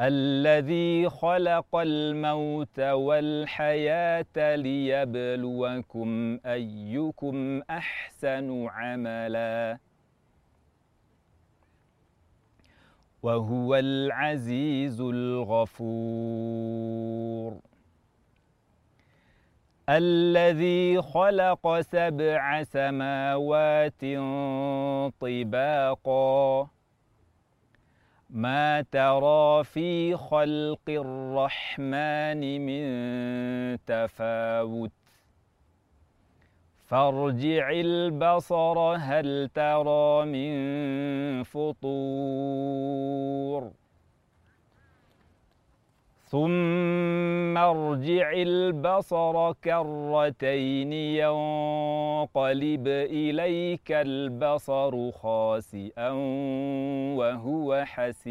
الذي خلق الموت والحياة ليبلوكم أيكم أحسن عملا. وهو العزيز الغفور. الذي خلق سبع سماوات طباقا. ما ترى في خلق الرحمن من تفاوت؟ فارجع البصر هل ترى من فطور؟ ثم ارجع البصر كرتين ينقلب إليك البصر خاسئا وهو حسير.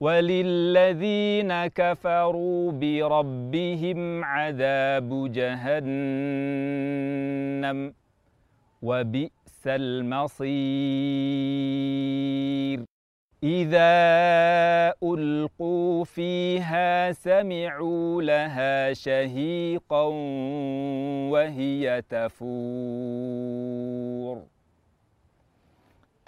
وللذين كفروا بربهم عذاب جهنم وبئس المصير. إذا ألقوا فيها سمعوا لها شهيقا وهي تفور.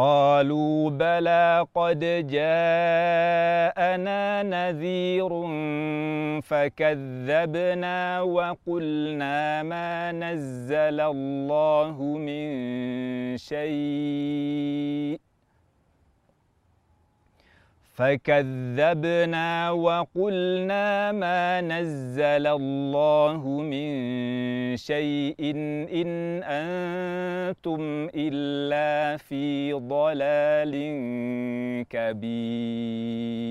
قالوا بلى قد جاءنا نذير فكذبنا وقلنا ما نزل الله من شيء. فكذبنا وقلنا ما نزل الله من شيء ان أنتم الا في ضلال كبير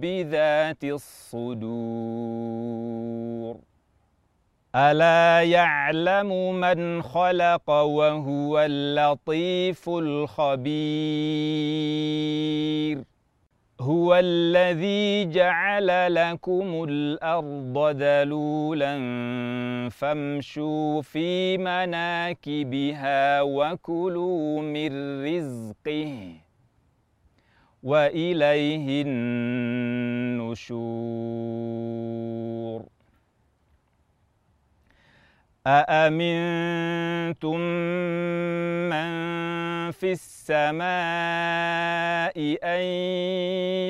بذات الصدور. ألا يعلم من خلق وهو اللطيف الخبير؟ هو الذي جعل لكم الأرض ذلولا فامشوا في مناكبها وكلوا من رزقه. وإليه النشور. أأمنتم من في السماء أن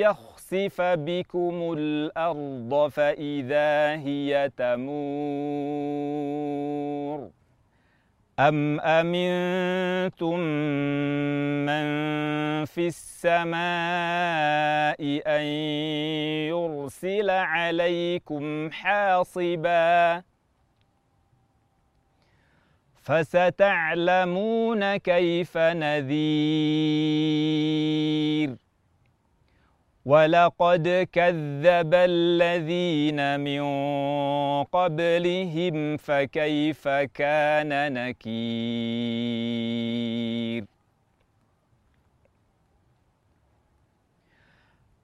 يخسف بكم الأرض فإذا هي تمور؟ أم أمنتم من في السماء أن يرسل عليكم حاصباً. فستعلمون كيف نذير. ولقد كذب الذين من قبلهم فكيف كان نكير؟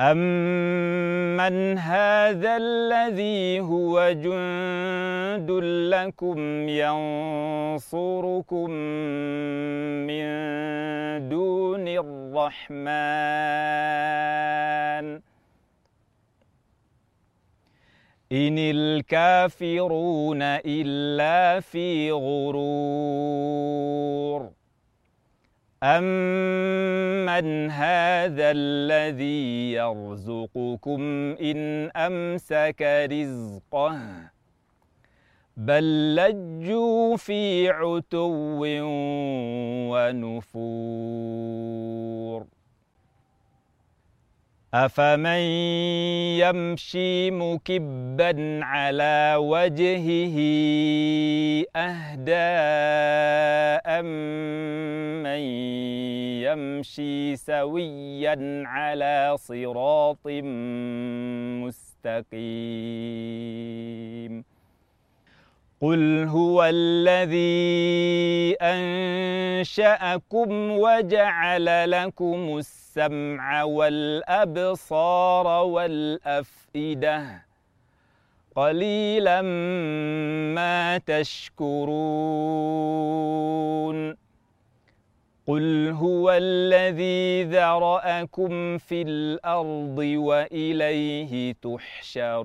أمن هذا الذي هو جند لكم ينصركم من دون الرحمن إن الكافرون إلا في غرور أمن هذا الذي يرزقكم إن أمسك رزقه بل لجوا في عتو ونفور أفمن يمشي مكبا على وجهه أهدى أمن يمشي سويا على صراط مستقيم قل هو الذي أنشأكم وجعل لكم السمع والأبصار والأفئدة. قليلا ما تشكرون. قل هو الذي ذرأكم في الأرض وإليه تحشرون.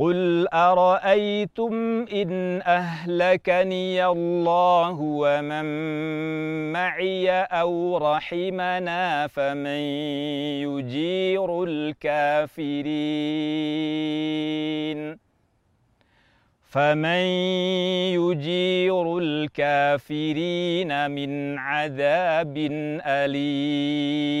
قل أرأيتم إن أهلكني الله ومن معي أو رحمنا فمن يجير الكافرين فمن يجير الكافرين من عذاب أليم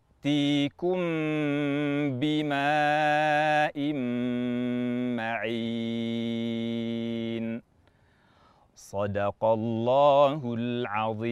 يأتيكم بماء معين. صدق الله العظيم.